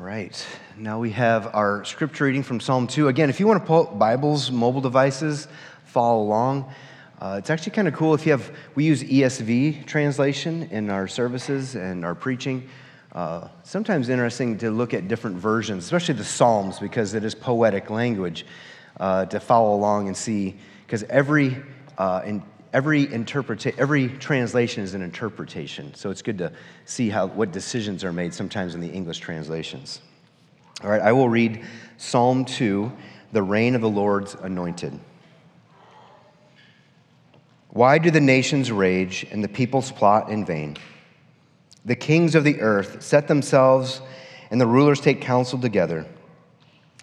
right. Now we have our scripture reading from Psalm 2. Again, if you want to pull Bibles, mobile devices, follow along. Uh, it's actually kind of cool if you have, we use ESV translation in our services and our preaching. Uh, sometimes interesting to look at different versions, especially the Psalms, because it is poetic language, uh, to follow along and see, because every, uh, in, every, interpreta- every translation is an interpretation. So it's good to see how, what decisions are made sometimes in the English translations. All right, I will read Psalm 2, the reign of the Lord's anointed. Why do the nations rage and the peoples plot in vain? The kings of the earth set themselves, and the rulers take counsel together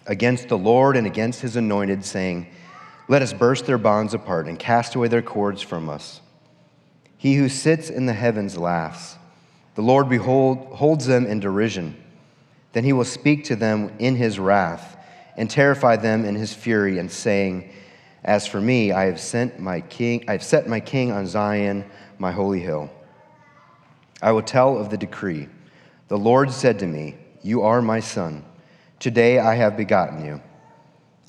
against the Lord and against his anointed, saying, let us burst their bonds apart and cast away their cords from us. He who sits in the heavens laughs. The Lord behold, holds them in derision. Then he will speak to them in his wrath and terrify them in his fury, and saying, As for me, I have sent my king, I have set my king on Zion, my holy hill. I will tell of the decree. The Lord said to me, You are my son. Today I have begotten you.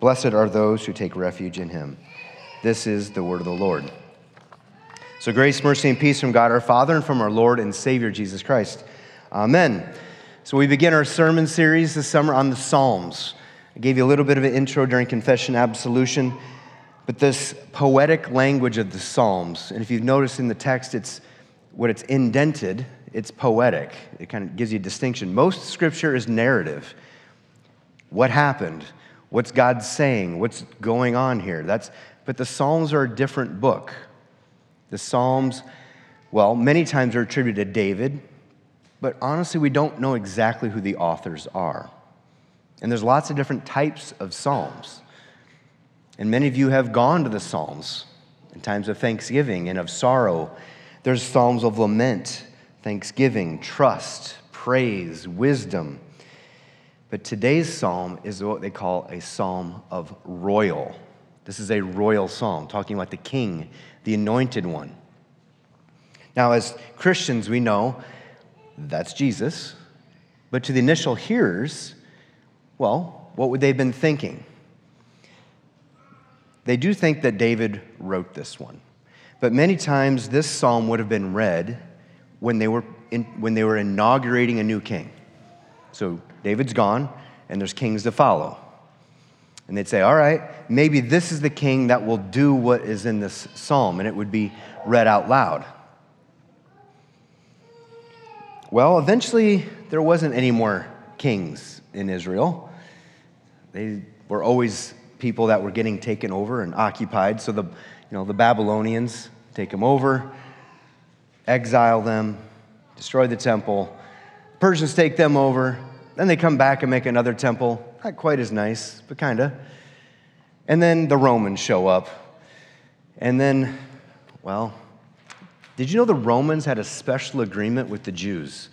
Blessed are those who take refuge in him. This is the word of the Lord. So, grace, mercy, and peace from God our Father and from our Lord and Savior Jesus Christ. Amen. So, we begin our sermon series this summer on the Psalms. I gave you a little bit of an intro during confession absolution, but this poetic language of the Psalms, and if you've noticed in the text, it's what it's indented, it's poetic. It kind of gives you a distinction. Most scripture is narrative. What happened? What's God saying? What's going on here? That's, but the Psalms are a different book. The Psalms, well, many times are attributed to David, but honestly, we don't know exactly who the authors are. And there's lots of different types of Psalms. And many of you have gone to the Psalms in times of thanksgiving and of sorrow. There's Psalms of lament, thanksgiving, trust, praise, wisdom. But today's psalm is what they call a psalm of royal. This is a royal psalm, talking about the king, the anointed one. Now, as Christians, we know that's Jesus. But to the initial hearers, well, what would they have been thinking? They do think that David wrote this one. But many times this psalm would have been read when they were, in, when they were inaugurating a new king. So David's gone, and there's kings to follow. And they'd say, All right, maybe this is the king that will do what is in this psalm, and it would be read out loud. Well, eventually, there wasn't any more kings in Israel. They were always people that were getting taken over and occupied. So the, you know, the Babylonians take them over, exile them, destroy the temple. Persians take them over, then they come back and make another temple. Not quite as nice, but kind of. And then the Romans show up. And then, well, did you know the Romans had a special agreement with the Jews?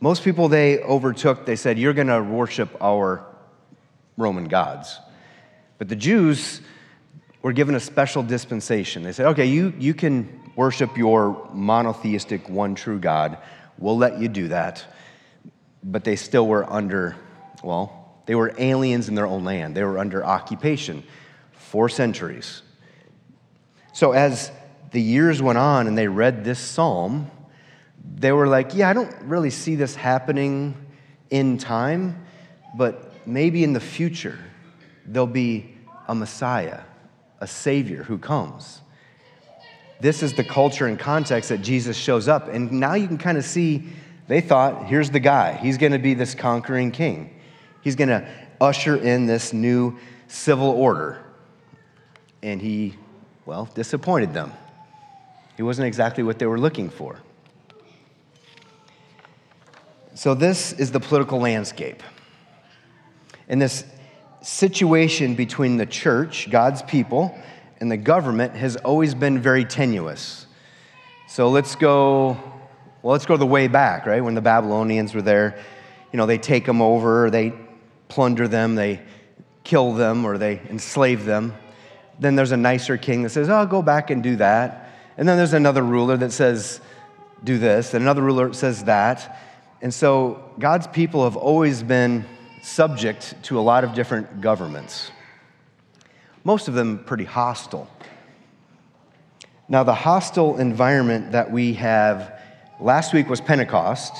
Most people they overtook, they said, You're going to worship our Roman gods. But the Jews were given a special dispensation. They said, Okay, you, you can worship your monotheistic one true God. We'll let you do that but they still were under, well, they were aliens in their own land. They were under occupation for centuries. So as the years went on and they read this psalm, they were like, yeah, I don't really see this happening in time, but maybe in the future there'll be a Messiah, a Savior who comes. This is the culture and context that Jesus shows up. And now you can kind of see they thought, here's the guy. He's going to be this conquering king. He's going to usher in this new civil order. And he, well, disappointed them. He wasn't exactly what they were looking for. So, this is the political landscape. And this situation between the church, God's people, and the government has always been very tenuous. So let's go, well, let's go the way back, right? When the Babylonians were there, you know, they take them over, they plunder them, they kill them, or they enslave them. Then there's a nicer king that says, oh, go back and do that. And then there's another ruler that says, do this, and another ruler says that. And so God's people have always been subject to a lot of different governments, most of them pretty hostile. Now, the hostile environment that we have last week was Pentecost.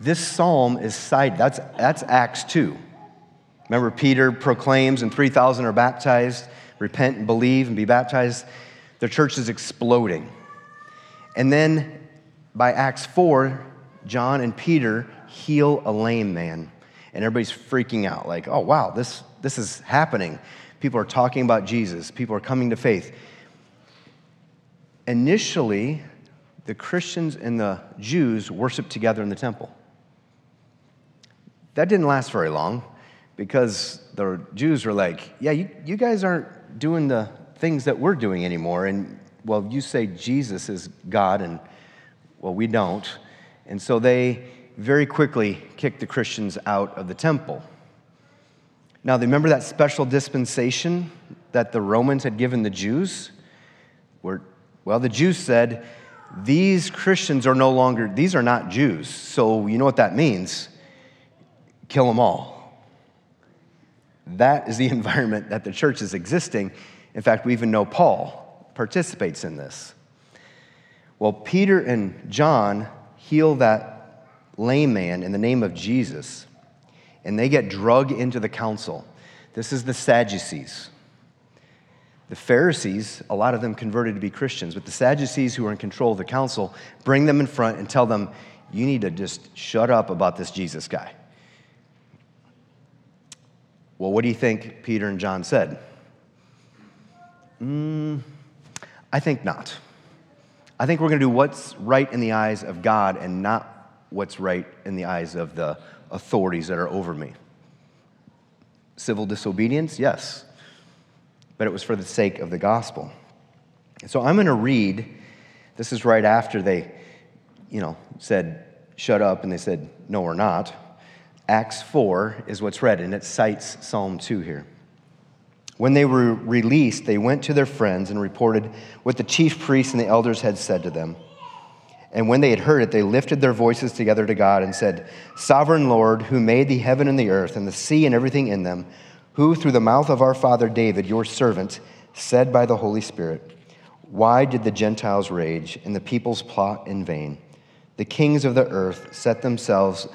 This psalm is side, that's, that's Acts 2. Remember, Peter proclaims, and 3,000 are baptized, repent and believe and be baptized. The church is exploding. And then by Acts 4, John and Peter heal a lame man. And everybody's freaking out, like, oh, wow, this, this is happening. People are talking about Jesus, people are coming to faith. Initially, the Christians and the Jews worshiped together in the temple. That didn't last very long because the Jews were like, yeah, you, you guys aren't doing the things that we're doing anymore. And, well, you say Jesus is God, and, well, we don't. And so they very quickly kicked the Christians out of the temple. Now, remember that special dispensation that the Romans had given the Jews? Well, the Jews said, these Christians are no longer, these are not Jews. So, you know what that means? Kill them all. That is the environment that the church is existing. In fact, we even know Paul participates in this. Well, Peter and John heal that lame man in the name of Jesus, and they get drug into the council. This is the Sadducees. The Pharisees, a lot of them converted to be Christians, but the Sadducees, who are in control of the council, bring them in front and tell them, You need to just shut up about this Jesus guy. Well, what do you think Peter and John said? Mm, I think not. I think we're going to do what's right in the eyes of God and not what's right in the eyes of the authorities that are over me. Civil disobedience, yes, but it was for the sake of the gospel. So I'm going to read, this is right after they, you know, said, shut up, and they said, no, we're not. Acts 4 is what's read, and it cites Psalm 2 here. When they were released, they went to their friends and reported what the chief priests and the elders had said to them. And when they had heard it, they lifted their voices together to God and said, Sovereign Lord, who made the heaven and the earth and the sea and everything in them, who through the mouth of our father David, your servant, said by the Holy Spirit, Why did the Gentiles rage and the peoples plot in vain? The kings of the earth set themselves,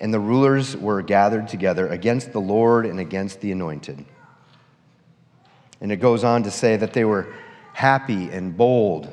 and the rulers were gathered together against the Lord and against the anointed. And it goes on to say that they were happy and bold,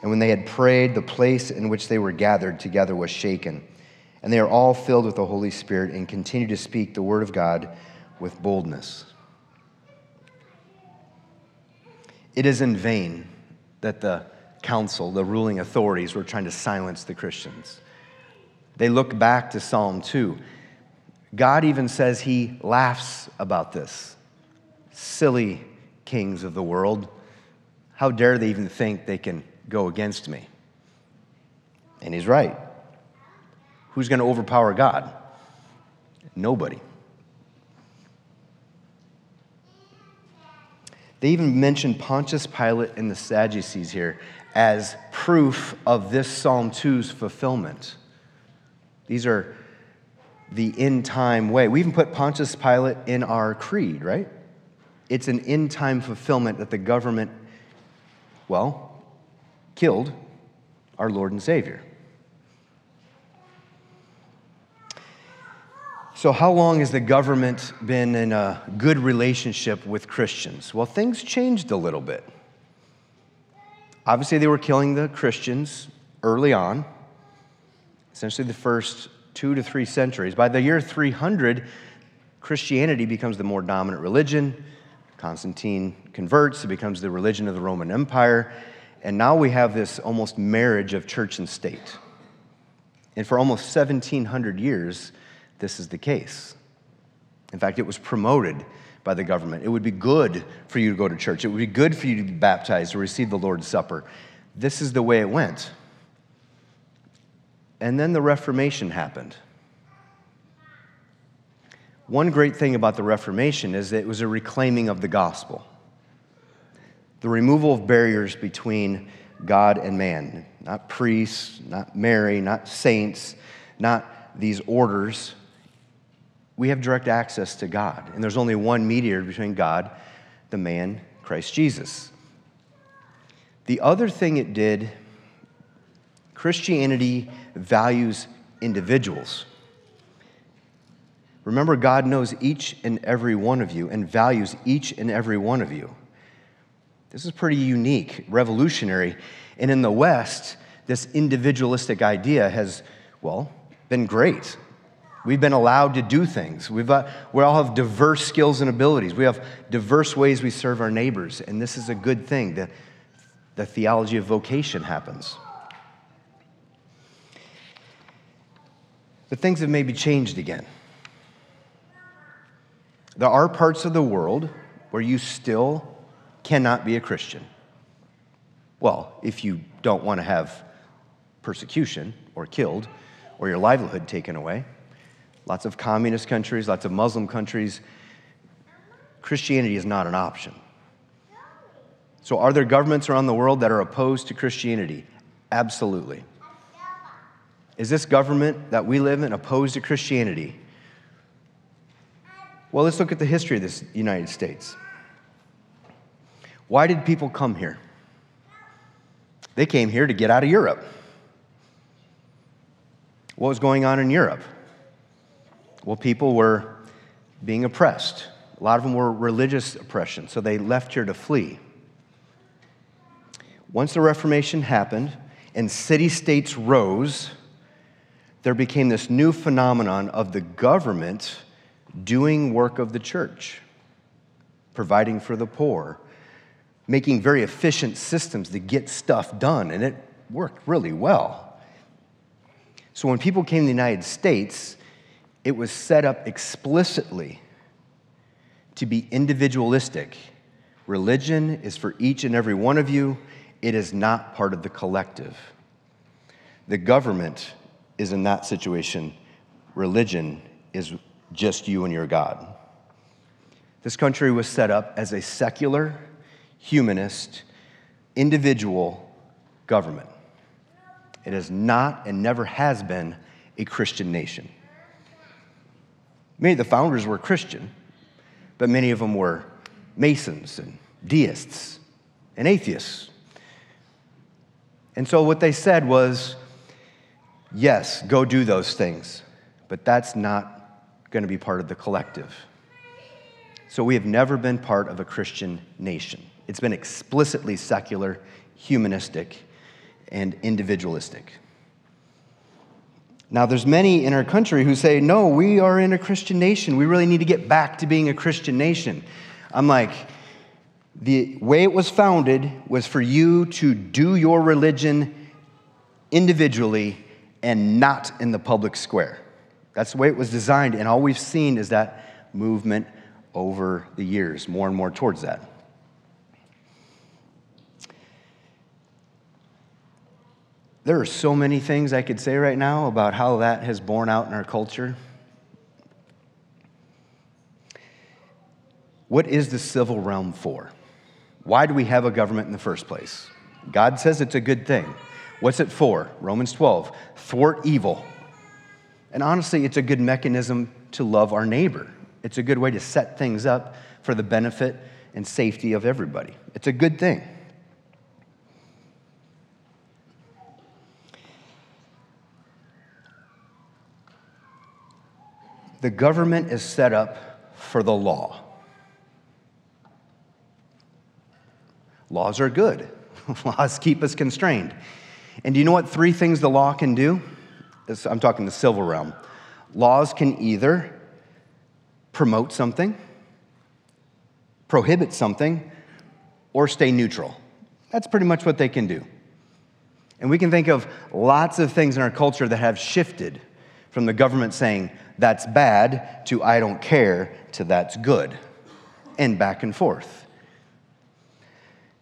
And when they had prayed, the place in which they were gathered together was shaken. And they are all filled with the Holy Spirit and continue to speak the word of God with boldness. It is in vain that the council, the ruling authorities, were trying to silence the Christians. They look back to Psalm 2. God even says he laughs about this. Silly kings of the world. How dare they even think they can go against me? And he's right. Who's going to overpower God? Nobody. They even mention Pontius Pilate and the Sadducees here as proof of this Psalm 2's fulfillment. These are the end time way. We even put Pontius Pilate in our creed, right? It's an end time fulfillment that the government, well, killed our Lord and Savior. So, how long has the government been in a good relationship with Christians? Well, things changed a little bit. Obviously, they were killing the Christians early on, essentially the first two to three centuries. By the year 300, Christianity becomes the more dominant religion. Constantine converts, it becomes the religion of the Roman Empire. And now we have this almost marriage of church and state. And for almost 1700 years, this is the case. In fact, it was promoted by the government. It would be good for you to go to church, it would be good for you to be baptized or receive the Lord's Supper. This is the way it went. And then the Reformation happened. One great thing about the Reformation is that it was a reclaiming of the gospel, the removal of barriers between God and man. Not priests, not Mary, not saints, not these orders, we have direct access to God. And there's only one mediator between God, the man, Christ Jesus. The other thing it did, Christianity values individuals. Remember, God knows each and every one of you and values each and every one of you. This is pretty unique, revolutionary. And in the West, this individualistic idea has, well, been great. We've been allowed to do things. We've, uh, we all have diverse skills and abilities. We have diverse ways we serve our neighbors, and this is a good thing. The, the theology of vocation happens. But things have maybe changed again. There are parts of the world where you still cannot be a Christian. Well, if you don't want to have persecution or killed or your livelihood taken away lots of communist countries, lots of Muslim countries. Christianity is not an option. So, are there governments around the world that are opposed to Christianity? Absolutely. Is this government that we live in opposed to Christianity? Well, let's look at the history of this United States. Why did people come here? They came here to get out of Europe. What was going on in Europe? Well, people were being oppressed. A lot of them were religious oppression, so they left here to flee. Once the Reformation happened and city states rose, there became this new phenomenon of the government doing work of the church, providing for the poor, making very efficient systems to get stuff done, and it worked really well. So when people came to the United States, it was set up explicitly to be individualistic. Religion is for each and every one of you, it is not part of the collective. The government is in that situation, religion is just you and your God. This country was set up as a secular, humanist, individual government. It is not and never has been a Christian nation. Many of the founders were Christian, but many of them were Masons and deists and atheists. And so what they said was, yes, go do those things, but that's not going to be part of the collective. So we have never been part of a Christian nation. It's been explicitly secular, humanistic, and individualistic. Now, there's many in our country who say, no, we are in a Christian nation. We really need to get back to being a Christian nation. I'm like, the way it was founded was for you to do your religion individually and not in the public square. That's the way it was designed, and all we've seen is that movement over the years, more and more towards that. There are so many things I could say right now about how that has borne out in our culture. What is the civil realm for? Why do we have a government in the first place? God says it's a good thing. What's it for? Romans 12 thwart evil. And honestly, it's a good mechanism to love our neighbor. It's a good way to set things up for the benefit and safety of everybody. It's a good thing. The government is set up for the law. Laws are good, laws keep us constrained. And do you know what three things the law can do? I'm talking the civil realm. Laws can either promote something, prohibit something, or stay neutral. That's pretty much what they can do. And we can think of lots of things in our culture that have shifted from the government saying, that's bad, to I don't care, to that's good, and back and forth.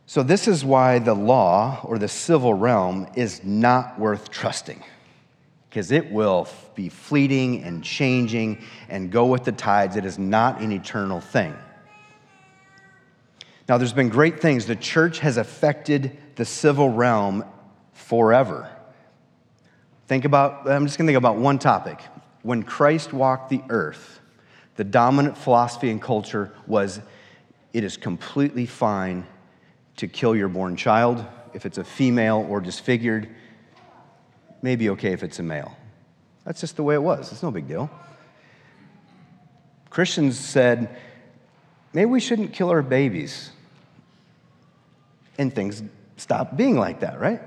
So, this is why the law or the civil realm is not worth trusting, because it will be fleeting and changing and go with the tides. It is not an eternal thing. Now, there's been great things. The church has affected the civil realm forever. Think about, I'm just going to think about one topic. When Christ walked the earth, the dominant philosophy and culture was it is completely fine to kill your born child if it's a female or disfigured. Maybe okay if it's a male. That's just the way it was. It's no big deal. Christians said, maybe we shouldn't kill our babies. And things stopped being like that, right?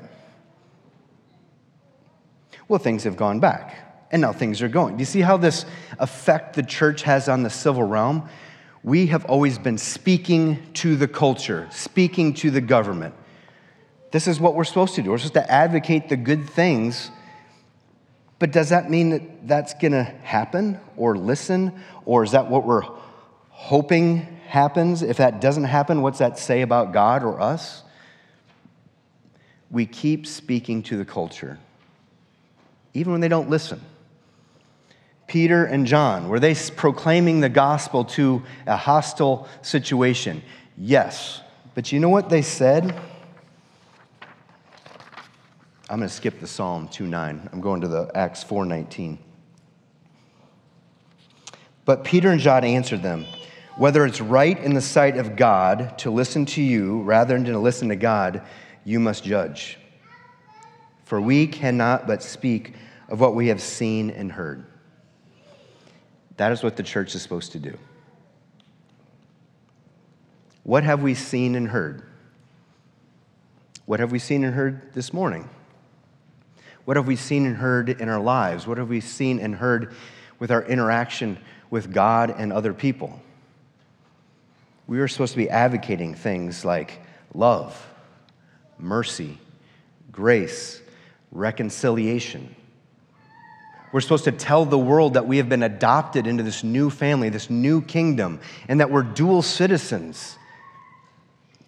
Well, things have gone back, and now things are going. Do you see how this effect the church has on the civil realm? We have always been speaking to the culture, speaking to the government. This is what we're supposed to do. We're supposed to advocate the good things. But does that mean that that's going to happen or listen? Or is that what we're hoping happens? If that doesn't happen, what's that say about God or us? We keep speaking to the culture even when they don't listen. Peter and John, were they proclaiming the gospel to a hostile situation? Yes. But you know what they said? I'm going to skip the Psalm 2:9. I'm going to the Acts 4:19. But Peter and John answered them, whether it's right in the sight of God to listen to you rather than to listen to God, you must judge. For we cannot but speak of what we have seen and heard. That is what the church is supposed to do. What have we seen and heard? What have we seen and heard this morning? What have we seen and heard in our lives? What have we seen and heard with our interaction with God and other people? We are supposed to be advocating things like love, mercy, grace, reconciliation. We're supposed to tell the world that we have been adopted into this new family, this new kingdom, and that we're dual citizens.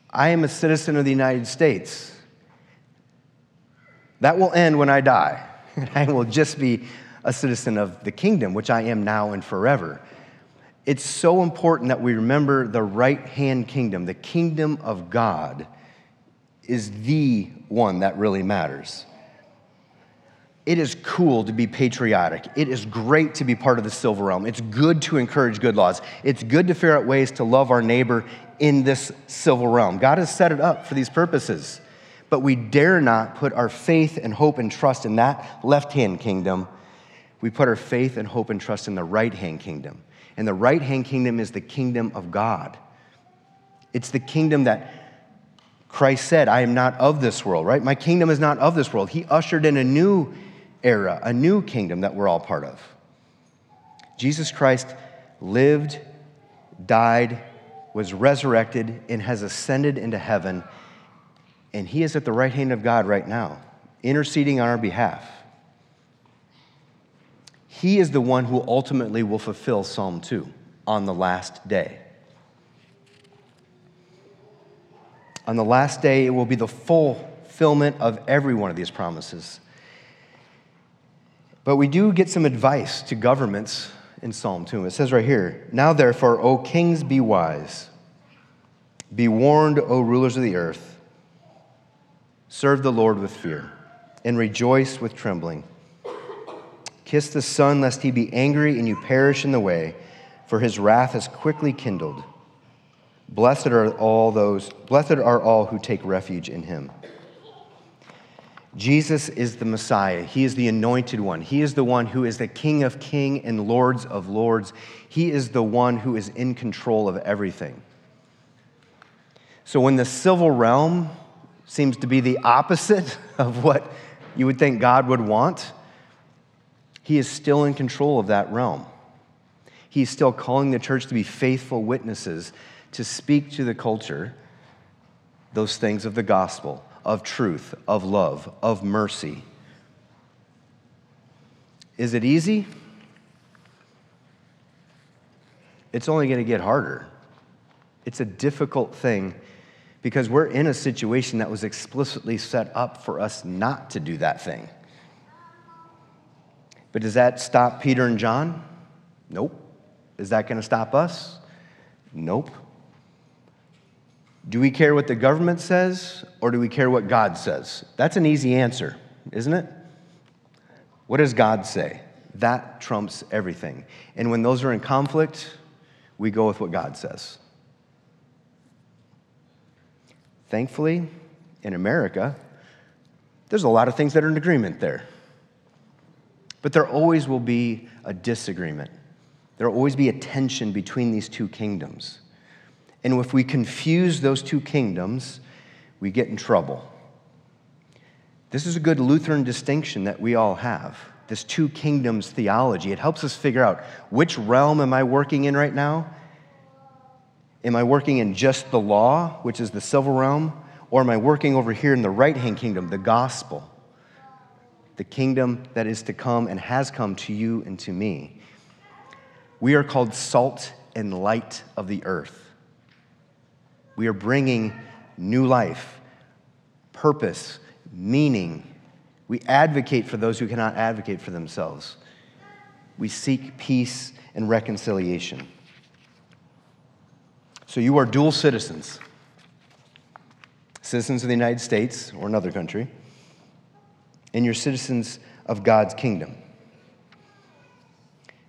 I am a citizen of the United States. That will end when I die. I will just be a citizen of the kingdom, which I am now and forever. It's so important that we remember the right hand kingdom. The kingdom of God is the one that really matters. It is cool to be patriotic. It is great to be part of the civil realm. It's good to encourage good laws. It's good to figure out ways to love our neighbor in this civil realm. God has set it up for these purposes. But we dare not put our faith and hope and trust in that left hand kingdom. We put our faith and hope and trust in the right hand kingdom. And the right hand kingdom is the kingdom of God. It's the kingdom that Christ said, I am not of this world, right? My kingdom is not of this world. He ushered in a new era, a new kingdom that we're all part of. Jesus Christ lived, died, was resurrected, and has ascended into heaven. And he is at the right hand of God right now, interceding on our behalf. He is the one who ultimately will fulfill Psalm 2 on the last day. On the last day, it will be the fulfillment of every one of these promises. But we do get some advice to governments in Psalm 2. It says right here Now therefore, O kings, be wise. Be warned, O rulers of the earth. Serve the Lord with fear and rejoice with trembling. Kiss the Son, lest he be angry and you perish in the way, for his wrath is quickly kindled. Blessed are all those, blessed are all who take refuge in him. Jesus is the Messiah. He is the anointed one. He is the one who is the King of kings and Lords of lords. He is the one who is in control of everything. So when the civil realm seems to be the opposite of what you would think God would want, he is still in control of that realm. He's still calling the church to be faithful witnesses, to speak to the culture those things of the gospel, of truth, of love, of mercy. Is it easy? It's only going to get harder. It's a difficult thing because we're in a situation that was explicitly set up for us not to do that thing. But does that stop Peter and John? Nope. Is that going to stop us? Nope. Do we care what the government says or do we care what God says? That's an easy answer, isn't it? What does God say? That trumps everything. And when those are in conflict, we go with what God says. Thankfully, in America, there's a lot of things that are in agreement there. But there always will be a disagreement. There will always be a tension between these two kingdoms. And if we confuse those two kingdoms, we get in trouble. This is a good Lutheran distinction that we all have this two kingdoms theology. It helps us figure out which realm am I working in right now? Am I working in just the law, which is the civil realm? Or am I working over here in the right hand kingdom, the gospel? The kingdom that is to come and has come to you and to me. We are called salt and light of the earth. We are bringing new life, purpose, meaning. We advocate for those who cannot advocate for themselves. We seek peace and reconciliation. So you are dual citizens citizens of the United States or another country, and you're citizens of God's kingdom.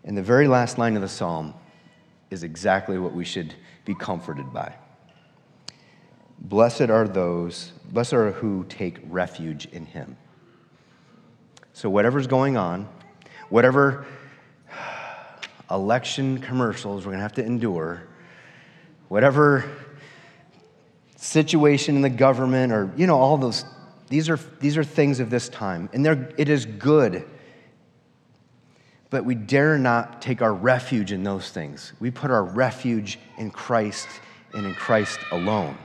And the very last line of the psalm is exactly what we should be comforted by. Blessed are those, blessed are who take refuge in him. So, whatever's going on, whatever election commercials we're going to have to endure, whatever situation in the government, or, you know, all those, these are, these are things of this time. And it is good but we dare not take our refuge in those things. We put our refuge in Christ and in Christ alone.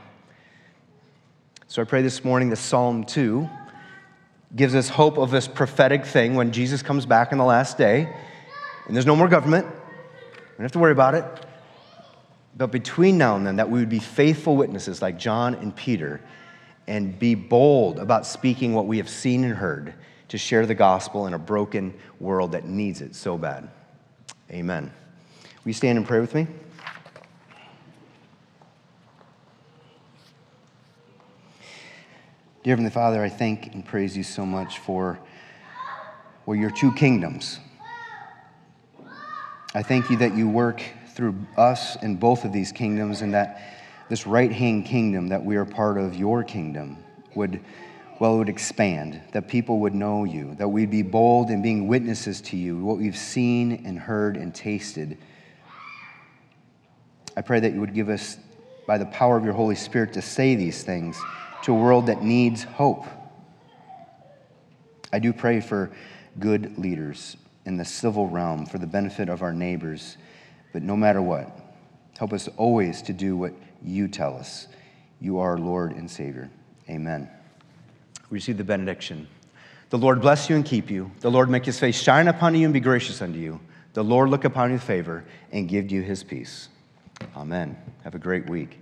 So I pray this morning that Psalm 2 gives us hope of this prophetic thing when Jesus comes back in the last day, and there's no more government. We don't have to worry about it. But between now and then, that we would be faithful witnesses like John and Peter and be bold about speaking what we have seen and heard to share the gospel in a broken world that needs it so bad. Amen. Will you stand and pray with me? Dear Heavenly Father, I thank and praise you so much for well, your two kingdoms. I thank you that you work through us in both of these kingdoms and that this right hand kingdom that we are part of, your kingdom, would well, it would expand, that people would know you, that we'd be bold in being witnesses to you, what we've seen and heard and tasted. I pray that you would give us, by the power of your Holy Spirit, to say these things to a world that needs hope. I do pray for good leaders in the civil realm for the benefit of our neighbors, but no matter what, help us always to do what you tell us. You are Lord and Savior. Amen We receive the benediction. The Lord bless you and keep you. The Lord make his face shine upon you and be gracious unto you. The Lord look upon you with favor and give you his peace. Amen. Have a great week.